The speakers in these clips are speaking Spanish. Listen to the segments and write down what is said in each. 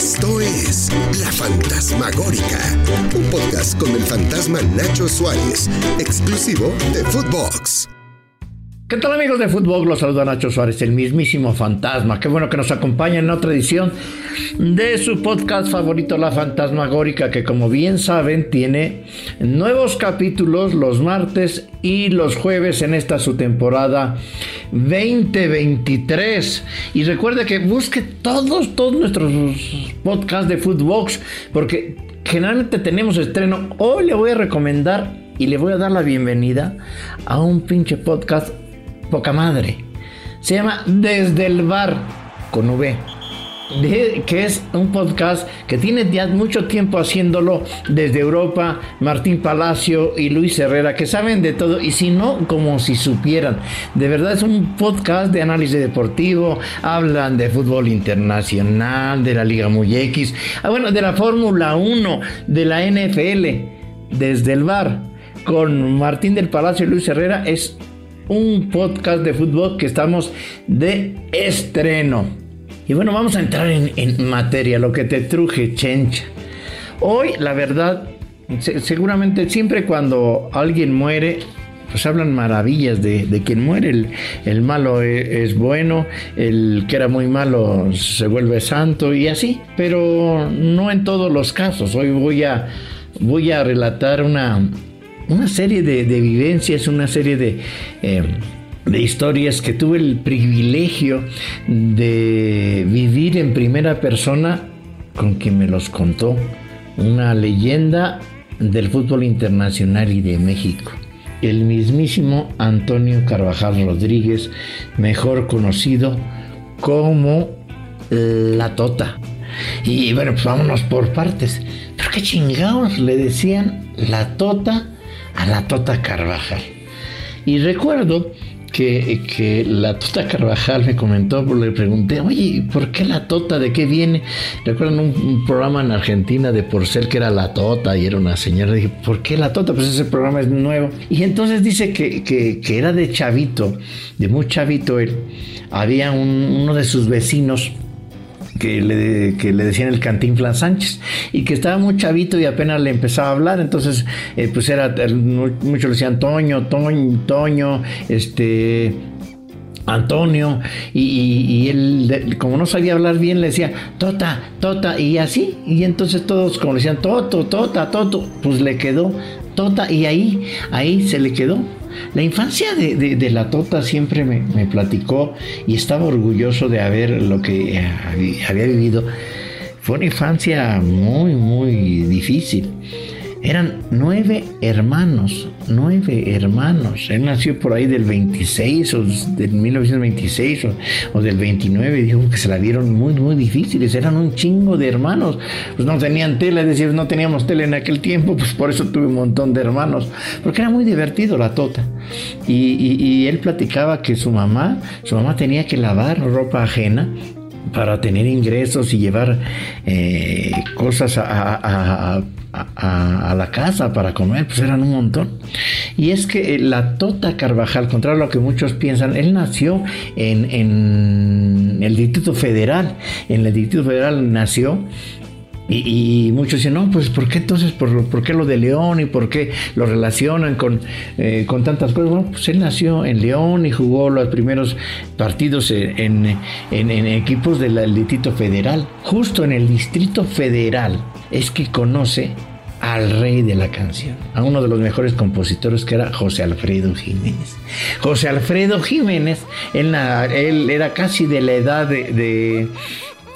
Esto es La Fantasmagórica, un podcast con el fantasma Nacho Suárez, exclusivo de Footbox. ¿Qué tal amigos de Fútbol? Los saluda Nacho Suárez, el mismísimo fantasma. Qué bueno que nos acompaña en otra edición de su podcast favorito, La Fantasmagórica, que como bien saben tiene nuevos capítulos los martes y los jueves en esta su temporada 2023. Y recuerde que busque todos, todos nuestros podcasts de Footbox, porque generalmente tenemos estreno. Hoy le voy a recomendar y le voy a dar la bienvenida a un pinche podcast poca madre. Se llama Desde el Bar con V. que es un podcast que tiene ya mucho tiempo haciéndolo desde Europa, Martín Palacio y Luis Herrera, que saben de todo, y si no, como si supieran. De verdad es un podcast de análisis deportivo, hablan de fútbol internacional, de la Liga Muy X, ah, bueno, de la Fórmula 1, de la NFL, desde el bar, con Martín del Palacio y Luis Herrera, es un podcast de fútbol que estamos de estreno. Y bueno, vamos a entrar en, materia, lo que te truje, chencha. Hoy, la verdad, seguramente siempre cuando alguien muere, pues hablan maravillas de, quien muere. El, malo e, es, bueno, el que era muy malo se vuelve santo y así, pero no en todos los casos. Hoy voy a, voy a relatar una, una serie de, vivencias, una serie eh, de, historias que tuve el privilegio de vivir en primera persona con quien me los contó. Una leyenda del fútbol internacional y de México. El mismísimo Antonio Carvajal Rodríguez, mejor conocido como La Tota. Y bueno, pues vámonos por partes. ¿Por qué chingados le decían La Tota a la Tota Carvajal. Y recuerdo que, la Tota Carvajal me comentó, le pregunté, oye, ¿por qué la Tota? ¿De qué viene? Recuerdo un, un, programa en Argentina de Porcel que era la Tota y era una señora. Dije, ¿por qué la Tota? Pues ese programa es nuevo. Y entonces dice que, que, era de chavito, de muy chavito él. Había uno de sus vecinos que le, que le decían el Cantinflas Sánchez y que estaba muy chavito y apenas le empezaba a hablar, entonces eh, pues era, muchos le decían Toño, Toño, Toño, este... Antonio, y, él, como no sabía hablar bien, le decía Tota, Tota, y así, y entonces todos, como le decían Toto, Tota, Toto, pues le quedó Tota, y ahí, ahí se le quedó. La infancia de, la Tota siempre me, platicó y estaba orgulloso de haber lo que había vivido. Fue una infancia muy, muy difícil. Eran nueve hermanos, nueve hermanos. Él nació por ahí del 26 o del 1926 o, del 29. Dijo que se la dieron muy, muy difíciles. Eran un chingo de hermanos. Pues no tenían tele, es decir, no teníamos tele en aquel tiempo, pues por eso tuve un montón de hermanos. Porque era muy divertido la tota. Y, él platicaba que su mamá, su mamá tenía que lavar ropa ajena para tener ingresos y llevar eh, cosas a la casa para comer, pues eran un montón. Y es que la Tota Carvajal, contrario a lo que muchos piensan, él nació en, en el Distrito Federal. En el Distrito Federal nació y, muchos dicen, no, pues ¿por qué entonces, por, qué lo de León y por qué lo relacionan con, eh, con tantas cosas? Bueno, pues él nació en León y jugó los primeros partidos en, en, equipos del Distrito Federal. Justo en el Distrito Federal es que conoce al rey de la canción, a uno de los mejores compositores que era José Alfredo Jiménez. José Alfredo Jiménez, él, él era casi de la edad de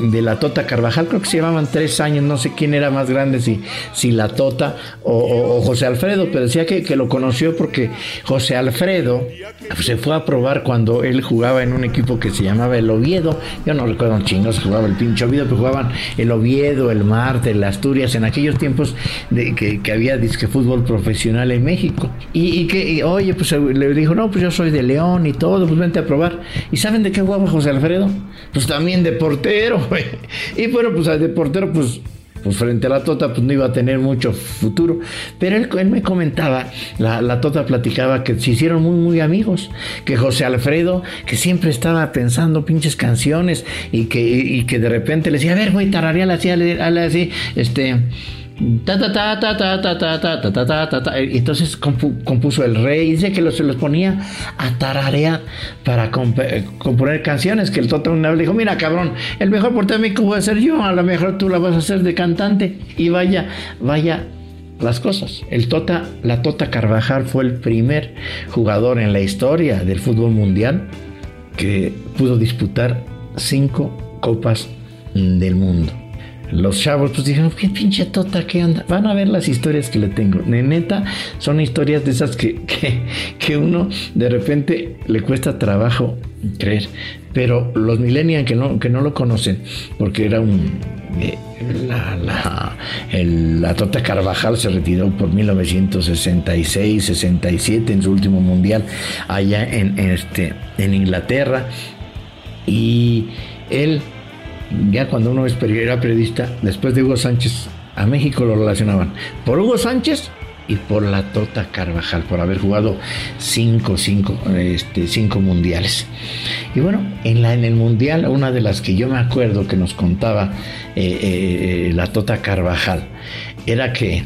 la Tota Carvajal, creo que se llevaban tres años, no sé quién era más grande, si, si la Tota o, José Alfredo, pero decía que, que, lo conoció porque José Alfredo se fue a probar cuando él jugaba en un equipo que se llamaba el Oviedo, yo no recuerdo un chingo, se jugaba el pinche Oviedo, pero jugaban el Oviedo, el Marte, el Asturias, en aquellos tiempos de que, que había disque fútbol profesional en México. Y, que, oye, pues le dijo, no, pues yo soy de León y todo, pues vente a probar. ¿Y saben de qué jugaba José Alfredo? Pues también de portero. Y bueno, pues de portero, pues pues frente a la Tota pues no iba a tener mucho futuro. Pero él, me comentaba, la, la, Tota platicaba que se hicieron muy, muy amigos, que José Alfredo, que siempre estaba pensando pinches canciones y que, y, que de repente le decía, a ver, güey, tarareala así, así, este... Ta. Entonces compuso el rey. Dice que se los ponía a tararear para componer canciones. Que el Tota una vez dijo: Mira, cabrón, el mejor portero voy a ser yo. A lo mejor tú la vas a hacer de cantante. Y vaya, vaya las cosas. El Tota, la Tota Carvajal fue el primer jugador en la historia del fútbol mundial que pudo disputar cinco copas del mundo los chavos pues dijeron, qué pinche tota, ¿qué anda? Van a ver las historias que le tengo. Neta, son historias de esas que, que, uno de repente le cuesta trabajo creer. Pero los millennials que no, que no lo conocen, porque era un... Eh, la, la, la Tota Carvajal se retiró por 1966, 67 en su último mundial allá en, en, este, en Inglaterra. Y él ya cuando uno era periodista, después de Hugo Sánchez, a México lo relacionaban por Hugo Sánchez y por la Tota Carvajal, por haber jugado cinco, cinco, este, cinco mundiales. Y bueno, en, la, en el mundial, una de las que yo me acuerdo que nos contaba eh, eh, la Tota Carvajal, era que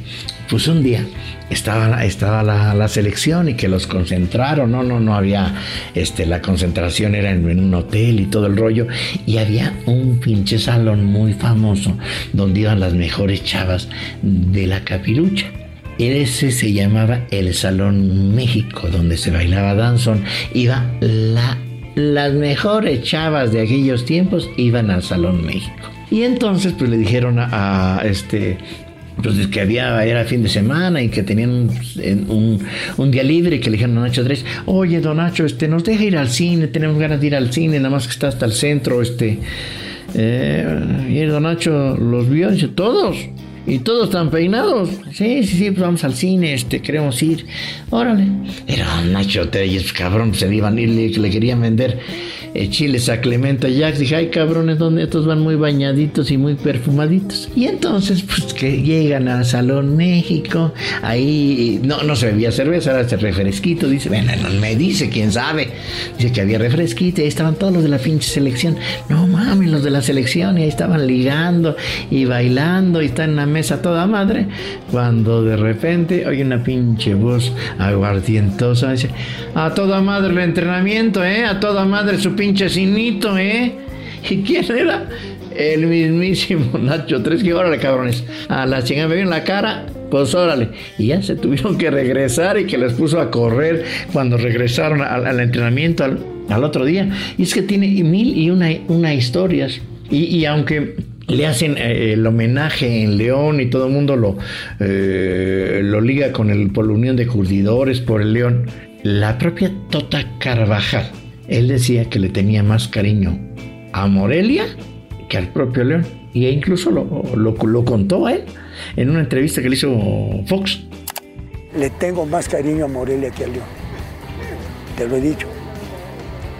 pues un día estaba, estaba la, selección y que los concentraron, no, no, no había, este, la concentración era en, un hotel y todo el rollo, y había un pinche salón muy famoso donde iban las mejores chavas de la capirucha. Ese se llamaba el Salón México, donde se bailaba danzón. Iba la, las mejores chavas de aquellos tiempos, iban al Salón México. Y entonces pues le dijeron a este pues que había, era fin de semana y que tenían un, día libre que le dijeron a Nacho Andrés, oye, don Nacho, este, nos deja ir al cine, tenemos ganas de ir al cine, nada más que está hasta el centro, este. Eh, y don Nacho los vio y dice, todos, y todos están peinados. Sí, sí, sí, pues vamos al cine, este, queremos ir. Órale. Era Nacho Telles, cabrón, se iban a ir, le, le querían vender chiles a Clementa Jax. Dije, ay cabrones, donde estos van muy bañaditos y muy perfumaditos. Y entonces, pues que llegan al Salón México, ahí no, no se bebía cerveza, era este refresquito. Dice, bueno, no me dice, quién sabe. Dice que había refresquito y ahí estaban todos los de la pinche selección. No mames, los de la selección, y ahí estaban ligando y bailando y están en la mesa toda madre. Cuando de repente oye una pinche voz aguardientosa, dice, a toda madre el entrenamiento, ¿eh? A toda madre su pinche cinito, ¿eh? ¿Y quién era? El mismísimo Nacho Tres, que órale, cabrones. A la chingada me vio en la cara, pues órale. Y ya se tuvieron que regresar y que les puso a correr cuando regresaron al, entrenamiento al, otro día. Y es que tiene mil y una, una historias. Y, aunque le hacen eh, el homenaje en León y todo el mundo lo, eh, lo liga con el, por la Unión de Curtidores, por el León, la propia Tota Carvajal él decía que le tenía más cariño a Morelia que al propio León. Y incluso lo, lo, contó a él en una entrevista que le hizo Fox. Le tengo más cariño a Morelia que a León. Te lo he dicho.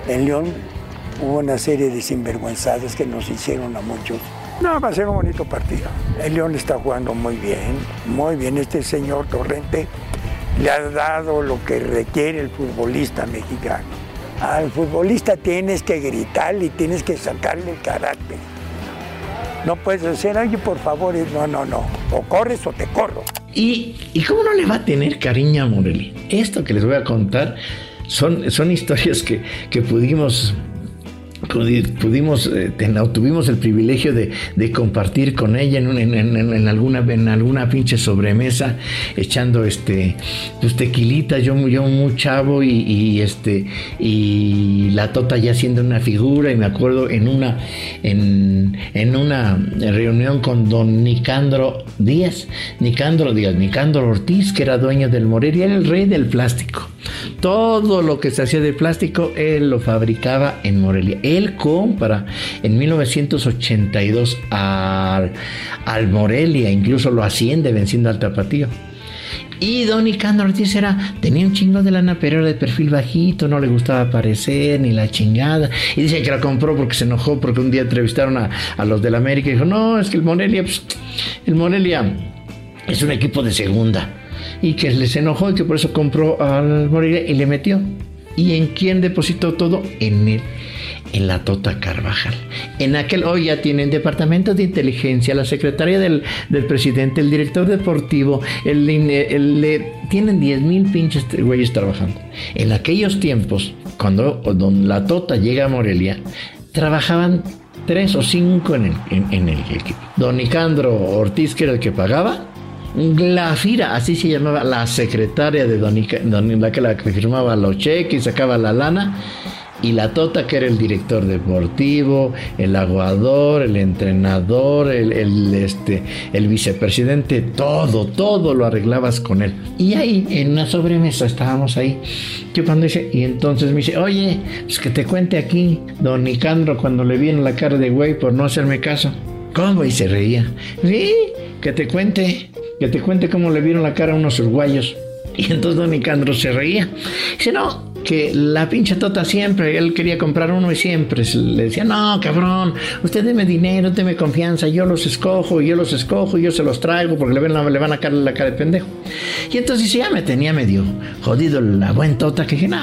En León hubo una serie de sinvergüenzadas que nos hicieron a muchos. No, va a ser un bonito partido. El León está jugando muy bien, muy bien. Este señor Torrente le ha dado lo que requiere el futbolista mexicano al futbolista tienes que gritarle y tienes que sacarle el carácter. No puedes decir, oye, por favor, no, no, no. O corres o te corro. ¿Y, ¿y cómo no le va a tener cariño a Morelli? Esto que les voy a contar son, son historias que, que pudimos pudimos, eh, tuvimos el privilegio de, compartir con ella en, alguna, en alguna pinche sobremesa, echando este, pues tequilita, yo, yo muy chavo y, este, y la tota ya siendo una figura, y me acuerdo en una, en, una reunión con don Nicandro Díaz, Nicandro Díaz, Nicandro Ortiz, que era dueño del Morelia, era el rey del plástico. Todo lo que se hacía de plástico, él lo fabricaba en Morelia. Él compra en 1982 al, al Morelia, incluso lo asciende venciendo al Tapatío. Y Don Nicandro Ortiz era, tenía un chingo de lana, pero de perfil bajito, no le gustaba aparecer, ni la chingada. Y dice que la compró porque se enojó, porque un día entrevistaron a, a los del América y dijo, no, es que el Morelia, pues, el Morelia es un equipo de segunda. Y que les enojó y que por eso compró al Morelia y le metió. ¿Y en quién depositó todo? En él en la Tota Carvajal. En aquel, hoy ya tienen departamento de inteligencia, la secretaria del, presidente, el director deportivo, el, el, tienen 10 mil pinches güeyes trabajando. En aquellos tiempos, cuando la Tota llega a Morelia, trabajaban tres o cinco en el, equipo. Don Nicandro Ortiz, que era el que pagaba, la FIRA, así se llamaba, la secretaria de Don, Don la que, la que firmaba los cheques y sacaba la lana, y la Tota, que era el director deportivo, el aguador, el entrenador, el, este, el vicepresidente, todo, todo lo arreglabas con él. Y ahí, en una sobremesa, estábamos ahí. Cuando dice, y entonces me dice, oye, pues que te cuente aquí, don Nicandro, cuando le viene la cara de güey por no hacerme caso. ¿Cómo? Y se reía. Sí, que te cuente, que te cuente cómo le vieron la cara a unos uruguayos. Y entonces don Nicandro se reía. Dice, no, que la pinche tota siempre, él quería comprar uno y siempre le decía, no, cabrón, usted deme dinero, deme confianza, yo los escojo, yo los escojo, yo se los traigo porque le, ven, le van a caer la cara de pendejo. Y entonces ya me tenía medio jodido la buen tota que dije, no,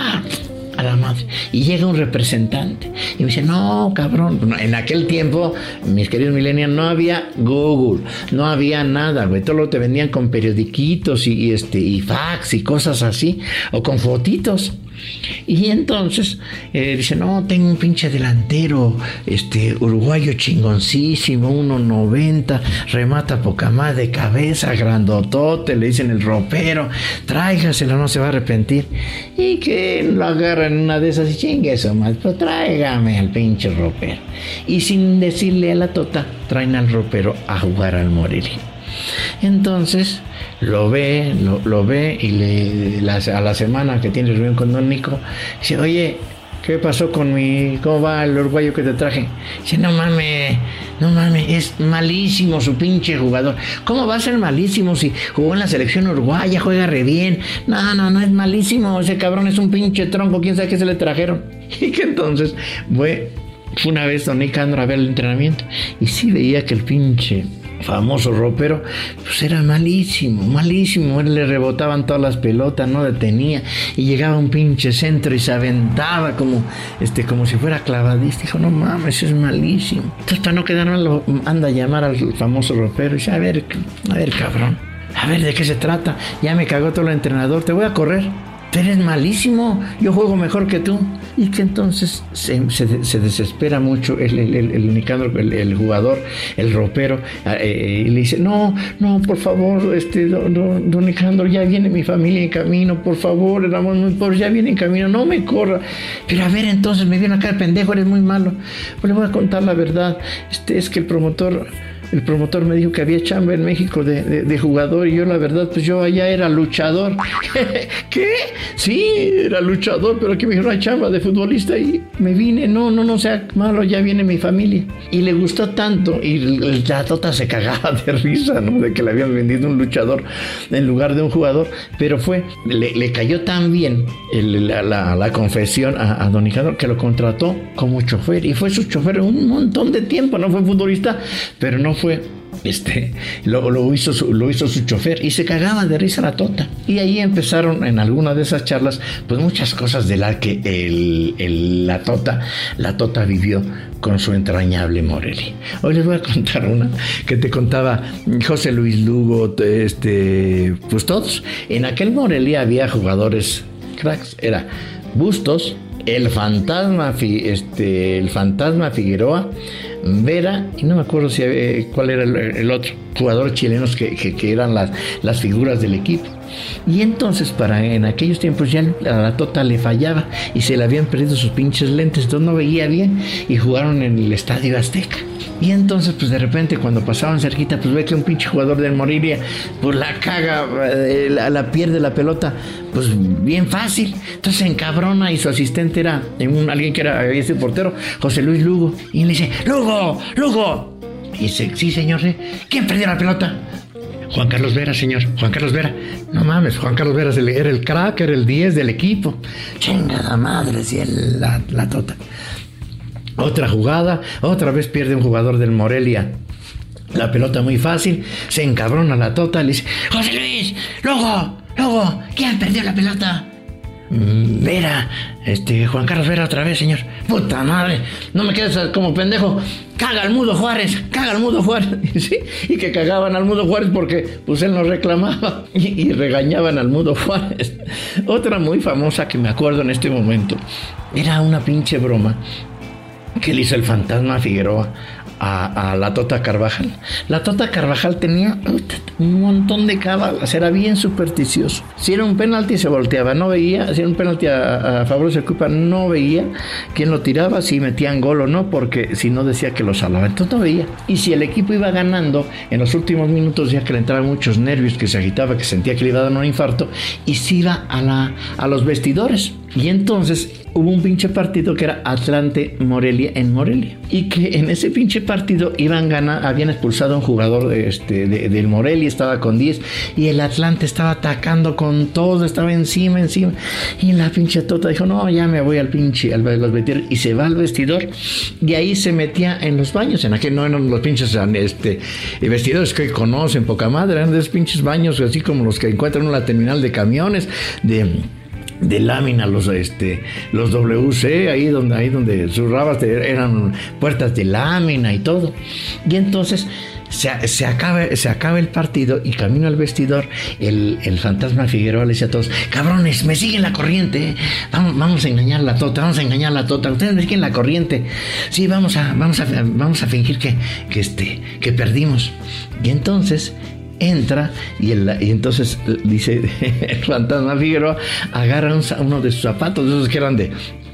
a la madre. Y llega un representante y me dice, no, cabrón. En aquel tiempo, mis queridos millennials, no había Google, no había nada, güey. Todo lo te vendían con periodiquitos y, y, este, y fax y cosas así, o con fotitos. Y entonces eh, dice, no, tengo un pinche delantero, este, uruguayo chingoncísimo, 1.90, remata poca más de cabeza, grandotote, le dicen el ropero, tráigaselo, no se va a arrepentir. Y que lo agarran en una de esas y chingue eso más, pero tráigame al pinche ropero. Y sin decirle a la tota, traen al ropero a jugar al Morelia. Entonces, lo ve, lo, ve y le, a la semana que tiene reunión con Don Nico, dice, oye, ¿qué pasó con mi, cómo va el uruguayo que te traje? Dice, no mames, no mames, es malísimo su pinche jugador. ¿Cómo va a ser malísimo si jugó en la selección uruguaya, juega re bien? No, no, no es malísimo, ese cabrón es un pinche tronco, quién sabe qué se le trajeron. Y que entonces, fue, fue una vez Don Nicandro a ver el entrenamiento y sí veía que el pinche famoso ropero, pues era malísimo, malísimo. Él le rebotaban todas las pelotas, no detenía. Y llegaba un pinche centro y se aventaba como, este, como si fuera clavadista. Dijo, no mames, es malísimo. Entonces, para no quedar mal, anda a llamar al famoso ropero y dice, a ver, a ver, cabrón. A ver, ¿de qué se trata? Ya me cagó todo el entrenador, te voy a correr pero eres malísimo, yo juego mejor que tú. Y que entonces se, desespera mucho el, el, el, el, jugador, el ropero, eh, y le dice, no, no, por favor, este, don, don, ya viene mi familia en camino, por favor, éramos muy pobres, ya viene en camino, no me corra. Pero a ver, entonces me viene acá el pendejo, eres muy malo. Pues le voy a contar la verdad, este, es que el promotor el promotor me dijo que había chamba en México de, jugador y yo la verdad pues yo allá era luchador. ¿Qué? Sí, era luchador, pero aquí me dijeron hay chamba de futbolista y me vine, no, no, no sea malo, ya viene mi familia. Y le gustó tanto y la tota se cagaba de risa, ¿no? De que le habían vendido un luchador en lugar de un jugador, pero fue, le, cayó tan bien la, confesión a, a Don Hijador que lo contrató como chofer y fue su chofer un montón de tiempo, no fue futbolista, pero no fue este, lo, hizo su, lo hizo su chofer y se cagaba de risa la tota. Y ahí empezaron en alguna de esas charlas, pues muchas cosas de las que el, la tota, la tota vivió con su entrañable Morelli. Hoy les voy a contar una que te contaba José Luis Lugo, este, pues todos. En aquel Morelli había jugadores cracks, era Bustos, el fantasma, este, el fantasma Figueroa, Vera, y no me acuerdo si eh, cuál era el, otro jugador chilenos que, que, eran las, las figuras del equipo. Y entonces, para en aquellos tiempos ya a la Tota le fallaba y se le habían perdido sus pinches lentes, entonces no veía bien y jugaron en el Estadio Azteca. Y entonces, pues de repente, cuando pasaban cerquita, pues ve que un pinche jugador del Moriria, pues la caga, eh, la, pierde la pelota, pues bien fácil. Entonces se encabrona y su asistente era alguien que era ese portero, José Luis Lugo. Y le dice, Lugo, Lugo. Y dice, sí, señor, ¿quién perdió la pelota? Juan Carlos Vera, señor, Juan Carlos Vera. No mames, Juan Carlos Vera era el crack, era el 10 del equipo. Chingada madre, si la, la tota. Otra jugada, otra vez pierde un jugador del Morelia. La pelota muy fácil, se encabrona la tota, le dice, José Luis, luego, luego, ¿quién perdió la pelota? Mm, Vera, este, Juan Carlos Vera otra vez, señor. Puta madre, no me quedes como pendejo. Caga al mudo Juárez, caga al mudo Juárez. Y que cagaban al mudo Juárez porque pues él nos reclamaba y, y regañaban al mudo Juárez. Otra muy famosa que me acuerdo en este momento era una pinche broma que le hizo el fantasma Figueroa a, la Tota Carvajal. La Tota Carvajal tenía un montón de cábalas, era bien supersticioso. Si era un penalti se volteaba, no veía, si era un penalti a, favor de no veía quién lo tiraba, si metían gol o no, porque si no decía que lo salaba, entonces no veía. Y si el equipo iba ganando, en los últimos minutos ya que le entraban muchos nervios, que se agitaba, que sentía que le iba a dar un infarto, y se iba a, la, a los vestidores. Y entonces hubo un pinche partido que era Atlante Morelia en Morelia. Y que en ese pinche partido iban ganar, habían expulsado a un jugador de este, del Morelia, estaba con 10, y el Atlante estaba atacando con todo, estaba encima, encima. Y la pinche tota dijo, no, ya me voy al pinche, al los vestidores, y se va al vestidor, y ahí se metía en los baños, en aquel no eran los pinches este, vestidores que conocen, poca madre, eran de esos pinches baños, así como los que encuentran en la terminal de camiones, de de lámina los este los WC ahí donde ahí donde sus rabas eran puertas de lámina y todo. Y entonces se, se, acaba, se acaba el partido y camino al vestidor, el, el, fantasma Figueroa le dice a todos, cabrones, me siguen la corriente, vamos, vamos a engañar la tota, vamos a engañar la tota, ustedes me siguen la corriente, sí, vamos a, vamos a, vamos a fingir que, que, este, que perdimos. Y entonces entra y, entonces dice el fantasma Figueroa agarra uno de sus zapatos, esos que eran de,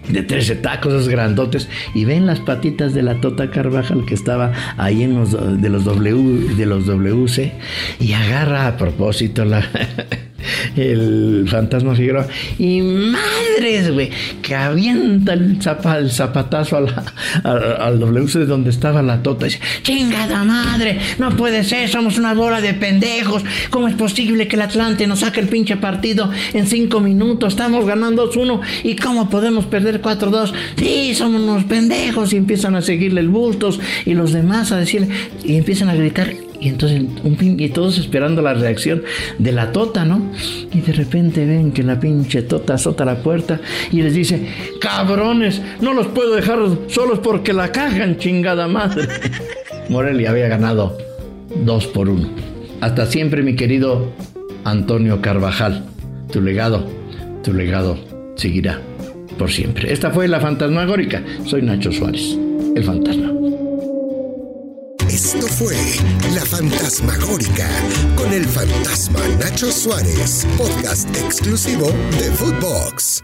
de 13 tacos, esos grandotes, y ven las patitas de la Tota Carvajal que estaba ahí en los de los W, de los WC, y agarra a propósito la el fantasma Figueroa. Y madres, güey, que avienta el, zapatazo al, WC de donde estaba la tota. dice, chingada madre, no puede ser, somos una bola de pendejos. ¿Cómo es posible que el Atlante nos saque el pinche partido en cinco minutos? Estamos ganando 2-1 y cómo podemos perder 4-2. Sí, somos unos pendejos y empiezan a seguirle el bultos y los demás a decirle y empiezan a gritar y entonces, un y todos esperando la reacción de la tota, ¿no? Y de repente ven que la pinche tota azota la puerta y les dice, cabrones, no los puedo dejar solos porque la cagan, chingada madre. Morelia había ganado dos por uno. Hasta siempre, mi querido Antonio Carvajal. Tu legado, tu legado seguirá por siempre. Esta fue la fantasmagórica. Soy Nacho Suárez, el fantasma. Esto fue La Fantasmagórica con el fantasma Nacho Suárez, podcast exclusivo de Footbox.